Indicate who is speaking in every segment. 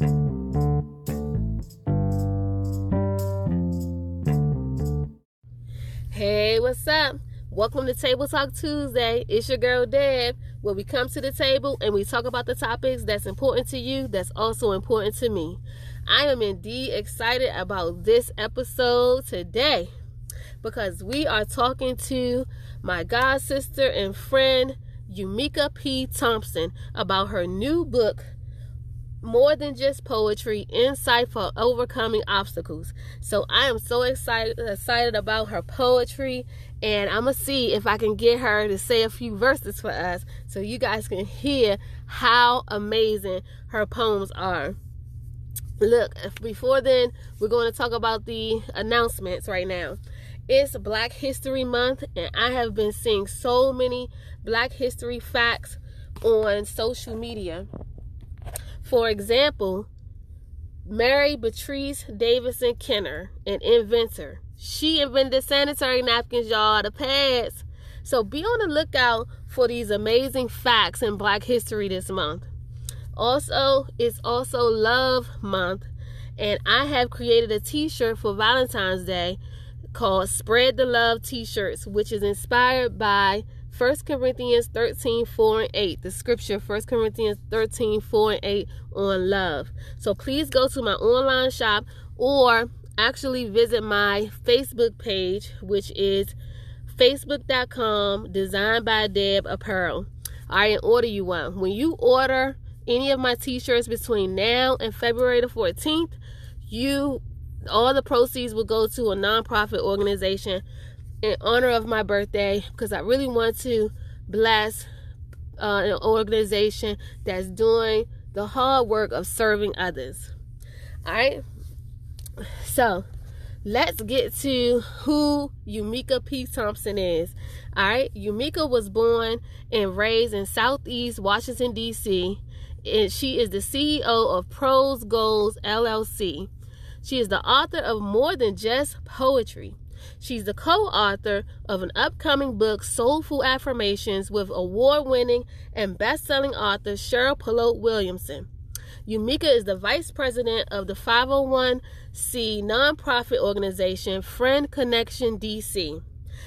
Speaker 1: Hey, what's up? Welcome to Table Talk Tuesday. It's your girl Deb, where we come to the table and we talk about the topics that's important to you, that's also important to me. I am indeed excited about this episode today because we are talking to my god sister and friend Yumika P. Thompson about her new book, More Than Just Poetry Insight for Overcoming Obstacles. So I am so excited excited about her poetry and I'm gonna see if I can get her to say a few verses for us so you guys can hear how amazing her poems are. Look, before then, we're going to talk about the announcements right now. It's Black History Month, and I have been seeing so many Black History facts on social media. For example, Mary Beatrice Davidson Kenner, an inventor. She invented sanitary napkins, y'all, the pads. So be on the lookout for these amazing facts in Black History this month. Also, it's also Love Month, and I have created a t shirt for Valentine's Day called Spread the Love T-shirts, which is inspired by 1 Corinthians 13, 4 and 8. The scripture 1 Corinthians 13, 4 and 8 on love. So please go to my online shop or actually visit my Facebook page, which is facebook.com designed by Deb Apparel. I right, order you one. When you order any of my t-shirts between now and February the 14th, you all the proceeds will go to a nonprofit organization in honor of my birthday because I really want to bless uh, an organization that's doing the hard work of serving others. All right. So let's get to who Yumika P. Thompson is. All right. Yumika was born and raised in Southeast Washington, D.C., and she is the CEO of Prose Goals LLC. She is the author of more than just poetry. She's the co author of an upcoming book, Soulful Affirmations, with award winning and best selling author Cheryl Polote Williamson. Yumika is the vice president of the 501c nonprofit organization Friend Connection DC.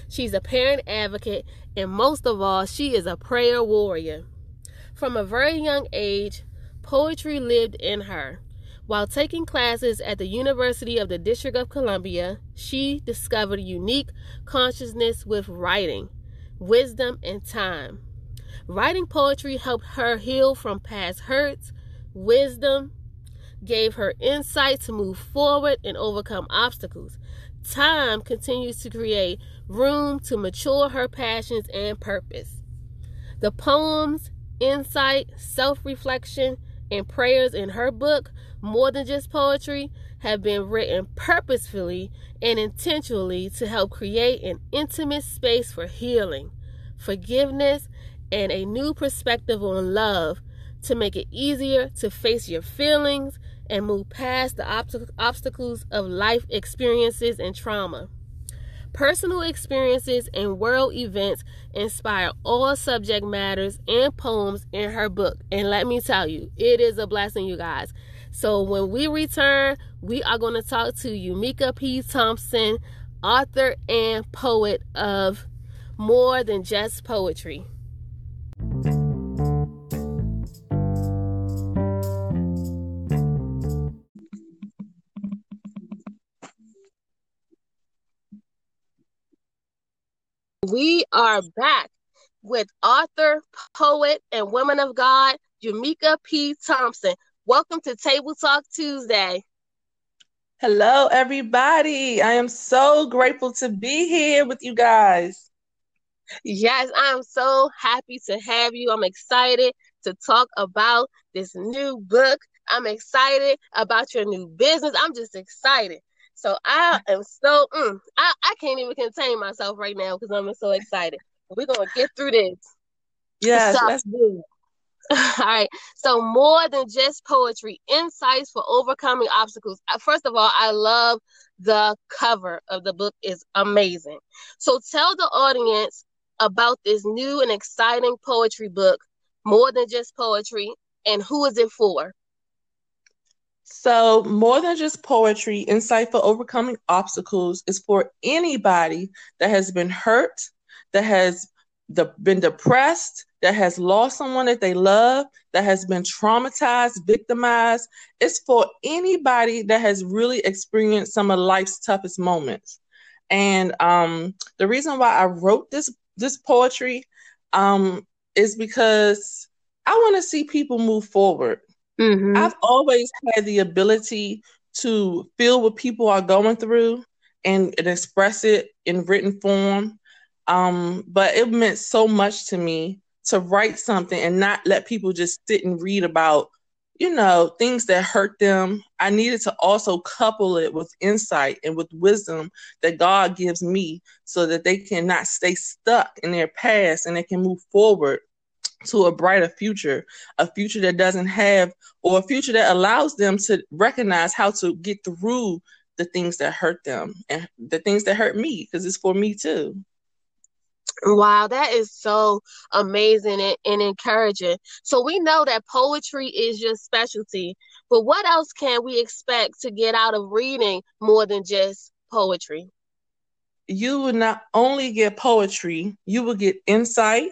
Speaker 1: She's a parent advocate, and most of all, she is a prayer warrior. From a very young age, poetry lived in her. While taking classes at the University of the District of Columbia, she discovered unique consciousness with writing, wisdom, and time. Writing poetry helped her heal from past hurts, wisdom, gave her insight to move forward and overcome obstacles. Time continues to create room to mature her passions and purpose. The poems, insight, self reflection, and prayers in her book more than just poetry, have been written purposefully and intentionally to help create an intimate space for healing, forgiveness, and a new perspective on love to make it easier to face your feelings and move past the obstacles of life experiences and trauma. Personal experiences and world events inspire all subject matters and poems in her book. And let me tell you, it is a blessing, you guys. So when we return, we are going to talk to Yumika P. Thompson, author and poet of More Than Just Poetry. We are back with author, poet, and woman of God, Yumika P. Thompson. Welcome to Table Talk Tuesday.
Speaker 2: Hello, everybody. I am so grateful to be here with you guys.
Speaker 1: Yes, I'm so happy to have you. I'm excited to talk about this new book. I'm excited about your new business. I'm just excited. So I am so mm, I, I can't even contain myself right now because I'm so excited. We're gonna get through this.
Speaker 2: Yes, so, let's do it.
Speaker 1: All right. So more than just poetry, insights for overcoming obstacles. Uh, first of all, I love the cover of the book is amazing. So tell the audience about this new and exciting poetry book, more than just poetry, and who is it for?
Speaker 2: So, more than just poetry, Insight for Overcoming Obstacles is for anybody that has been hurt, that has the, been depressed, that has lost someone that they love, that has been traumatized, victimized. It's for anybody that has really experienced some of life's toughest moments. And um, the reason why I wrote this this poetry um, is because I want to see people move forward. Mm-hmm. I've always had the ability to feel what people are going through and, and express it in written form. Um, but it meant so much to me to write something and not let people just sit and read about, you know, things that hurt them. I needed to also couple it with insight and with wisdom that God gives me so that they cannot stay stuck in their past and they can move forward to a brighter future, a future that doesn't have, or a future that allows them to recognize how to get through the things that hurt them and the things that hurt me, because it's for me too.
Speaker 1: Wow, that is so amazing and, and, encouraging. So we know that poetry is your specialty, but what else can we expect to get out of reading more than just poetry?
Speaker 2: You will not only get poetry, you will get insight,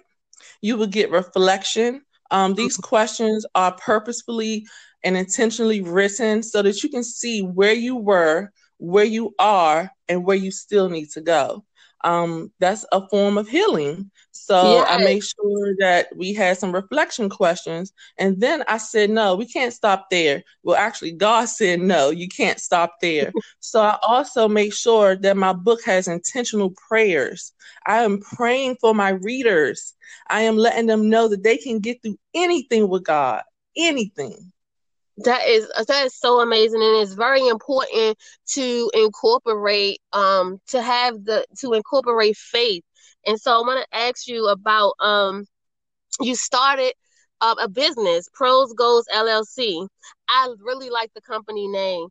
Speaker 2: you will get reflection. Um, these mm-hmm. questions are purposefully and intentionally written so that you can see where you were, where you are, and where you still need to go um, that's a form of healing. So yes. I made sure that we had some reflection questions. And then I said, no, we can't stop there. Well, actually, God said, no, you can't stop there. so I also make sure that my book has intentional prayers. I am praying for my readers. I am letting them know that they can get through anything with God, anything
Speaker 1: that is that is so amazing and it's very important to incorporate um to have the to incorporate faith. And so i want to ask you about um you started uh, a business Prose Goals llc i really like the company name.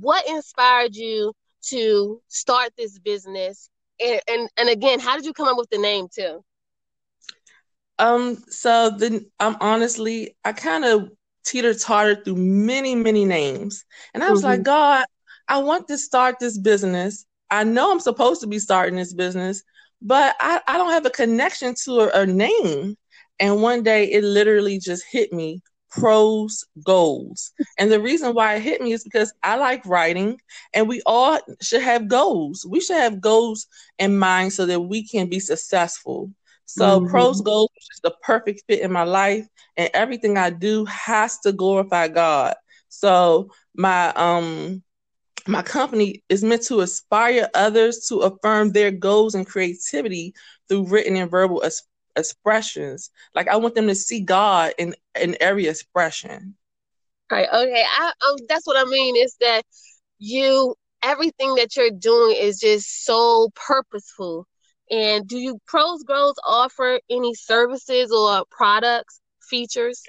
Speaker 1: What inspired you to start this business? And and, and again how did you come up with the name too?
Speaker 2: Um so then i'm honestly i kind of teeter totter through many, many names. And I was mm-hmm. like, God, I want to start this business. I know I'm supposed to be starting this business, but I, I don't have a connection to a, a name. And one day it literally just hit me Prose Goals. And the reason why it hit me is because I like writing and we all should have goals. We should have goals in mind so that we can be successful. So mm-hmm. Prose Goals is the perfect fit in my life and everything I do has to glorify God. So my um my company is meant to inspire others to affirm their goals and creativity through written and verbal es- expressions. Like I want them to see God in in every expression.
Speaker 1: Right. Okay. I, um, that's what I mean. Is that you everything that you're doing is just so purposeful and do you Prose Goals offer any services or products, features?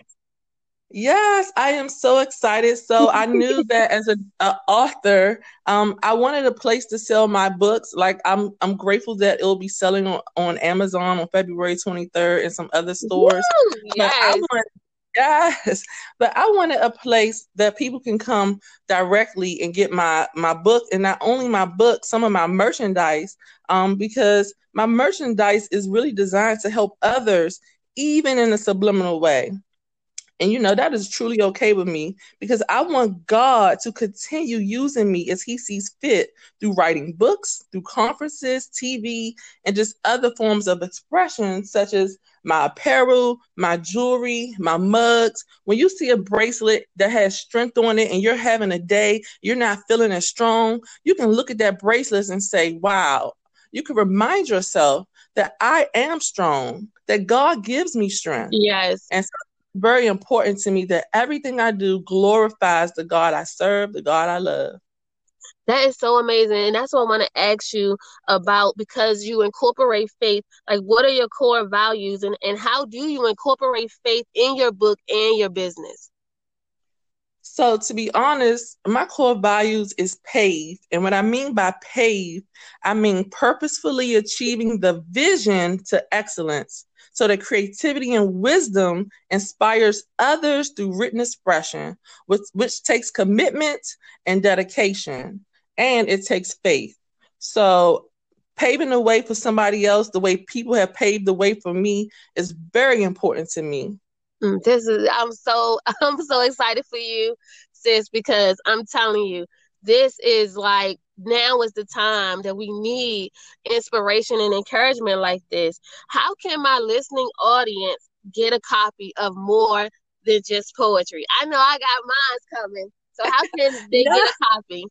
Speaker 2: Yes, I am so excited. So I knew that as an author, um, I wanted a place to sell my books. Like I'm, I'm grateful that it will be selling on, on Amazon on February 23rd and some other stores. Woo, yes. Want, yes, but I wanted a place that people can come directly and get my my book, and not only my book, some of my merchandise. Um, because my merchandise is really designed to help others, even in a subliminal way. And you know, that is truly okay with me because I want God to continue using me as He sees fit through writing books, through conferences, TV, and just other forms of expression, such as my apparel, my jewelry, my mugs. When you see a bracelet that has strength on it and you're having a day, you're not feeling as strong, you can look at that bracelet and say, Wow, you can remind yourself that I am strong, that God gives me strength.
Speaker 1: Yes.
Speaker 2: And so very important to me that everything I do glorifies the God I serve, the God I love.
Speaker 1: That is so amazing. And that's what I want to ask you about because you incorporate faith. Like, what are your core values and, and how do you incorporate faith in your book and your business?
Speaker 2: So, to be honest, my core values is PAVE. And what I mean by PAVE, I mean purposefully achieving the vision to excellence. so that creativity and wisdom inspires others through written expression, which, which takes commitment and dedication, and it takes faith. So, paving the way for somebody else, the way people have paved the way for me, is very important to me.
Speaker 1: Mm, this is I'm so I'm so excited for you, sis, because I'm telling you, this is like now is the time that we need inspiration and encouragement like this. How can my listening audience get a copy of more than just poetry? I know I got mine coming. So how can they get a copy?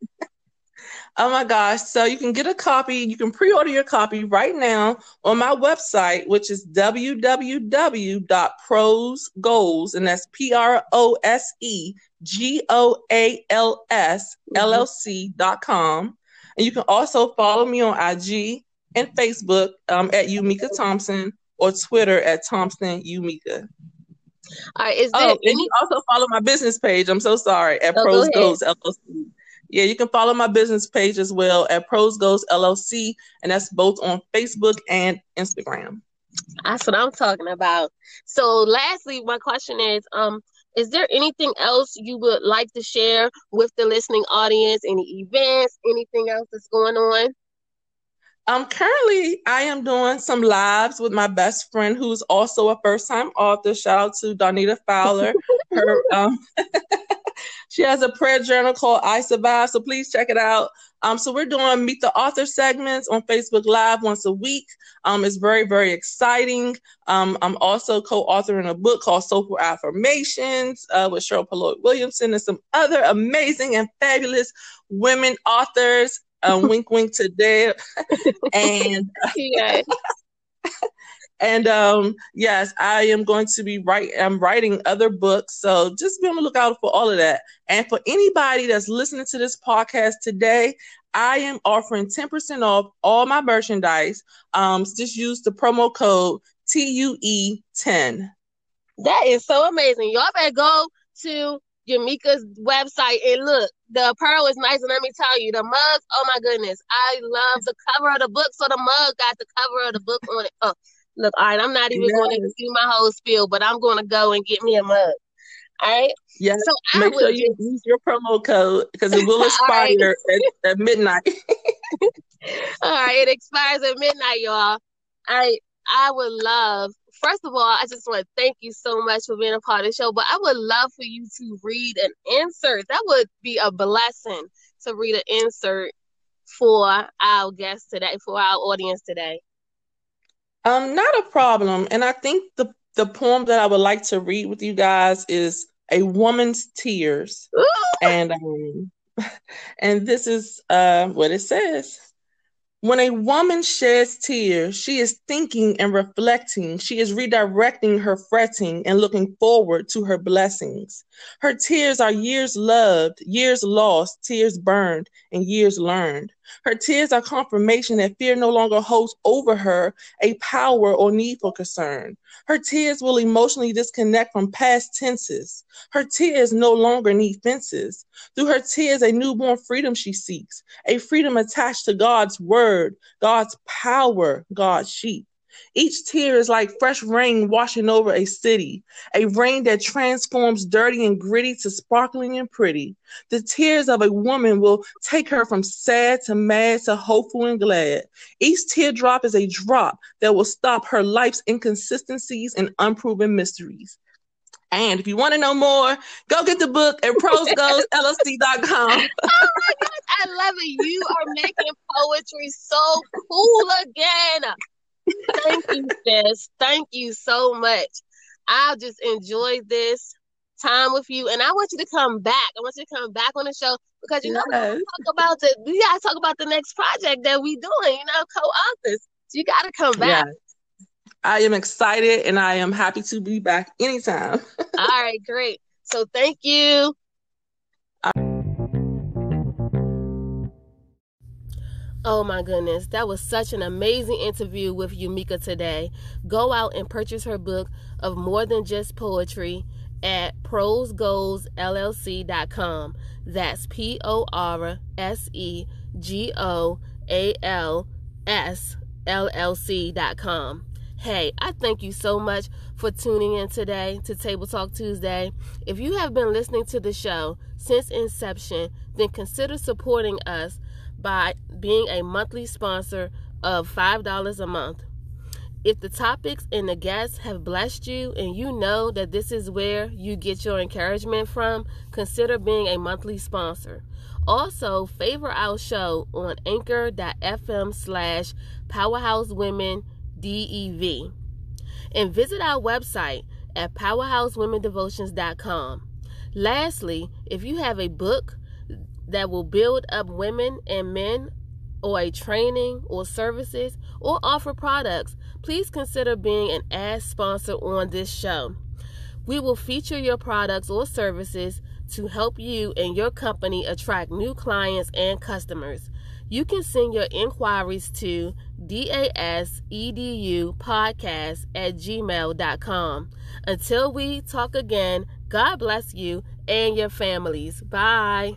Speaker 2: Oh my gosh. So you can get a copy, you can pre order your copy right now on my website, which is www.prosegoals, and that's P R O S E G O A L S L L C.com. And you can also follow me on IG and Facebook um, at Umika Thompson or Twitter at Thompson Umika.
Speaker 1: All right, is
Speaker 2: there oh, any- and you also follow my business page. I'm so sorry at oh, Prose Goals LLC. Yeah, you can follow my business page as well at Prose Goals LLC, and that's both on Facebook and Instagram.
Speaker 1: That's what I'm talking about. So, lastly, my question is, um, is there anything else you would like to share with the listening audience? Any events, anything else that's going on?
Speaker 2: Um, currently, I am doing some lives with my best friend, who's also a first-time author. Shout out to Donita Fowler. Her um, she has a prayer journal called I Survive, so please check it out. Um, so we're doing Meet the Author segments on Facebook Live once a week. Um, it's very, very exciting. Um, I'm also co-authoring a book called Soulful Affirmations uh, with Cheryl Polote Williamson and some other amazing and fabulous women authors. Um, wink, wink today. and yeah. And um, yes, I am going to be write. I'm writing other books, so just be on the lookout for all of that. And for anybody that's listening to this podcast today, I am offering 10% off all my merchandise. Um, just use the promo code TUE10.
Speaker 1: That is so amazing. Y'all better go to Umika's website and look. The apparel is nice, and let me tell you, the mugs. Oh my goodness, I love the cover of the book. So the mug got the cover of the book on it. Oh, Look, all right, I'm not even yes. going to do my whole spiel, but I'm going to go and get me a mug. All right.
Speaker 2: Yes. So make sure you use your promo code because it will expire right. at, at, midnight.
Speaker 1: all right, it expires at midnight, y'all. I I would love. First of all, I just want to thank you so much for being a part of the show. But I would love for you to read an insert. That would be a blessing to read an insert for our guests today, for our audience today.
Speaker 2: Um, not a problem. And I think the the poem that I would like to read with you guys is A Woman's Tears. and um and this is uh what it says. When a woman sheds tears, she is thinking and reflecting. She is redirecting her fretting and looking forward to her blessings. Her tears are years loved, years lost, tears burned, and years learned. Her tears are confirmation that fear no longer holds over her a power or need for concern. Her tears will emotionally disconnect from past tenses. Her tears no longer need fences. Through her tears, a newborn freedom she seeks, a freedom attached to God's word, God's power, God's sheep. Each tear is like fresh rain washing over a city, a rain that transforms dirty and gritty to sparkling and pretty. The tears of a woman will take her from sad to mad to hopeful and glad. Each teardrop is a drop that will stop her life's inconsistencies and unproven mysteries. And if you want to know more, go get the book at prosegoalsllc.com.
Speaker 1: oh my God, I love it. You are making poetry so cool again. Thank you, sis. Thank you so much. I'll just enjoy this time with you, and I want you to come back. I want you to come back on the show because you know yes. we talk about the we gotta talk about the next project that we doing. You know, co-authors. So you gotta come back. Yes.
Speaker 2: I am excited, and I am happy to be back anytime.
Speaker 1: All right, great. So thank you. Oh my goodness, that was such an amazing interview with Umika today. Go out and purchase her book of more than just poetry at prosegoalsllc.com. That's P O R S E G O A L S L L C.com. Hey, I thank you so much for tuning in today to Table Talk Tuesday. If you have been listening to the show since inception, then consider supporting us by being a monthly sponsor of $5 a month. If the topics and the guests have blessed you and you know that this is where you get your encouragement from, consider being a monthly sponsor. Also, favor our show on anchor.fm slash powerhouse women DEV. And visit our website at powerhousewomendevotions.com. Lastly, if you have a book that will build up women and men, or a training or services, or offer products, please consider being an ad sponsor on this show. We will feature your products or services to help you and your company attract new clients and customers. You can send your inquiries to dasedupodcast at gmail.com. Until we talk again, God bless you and your families. Bye.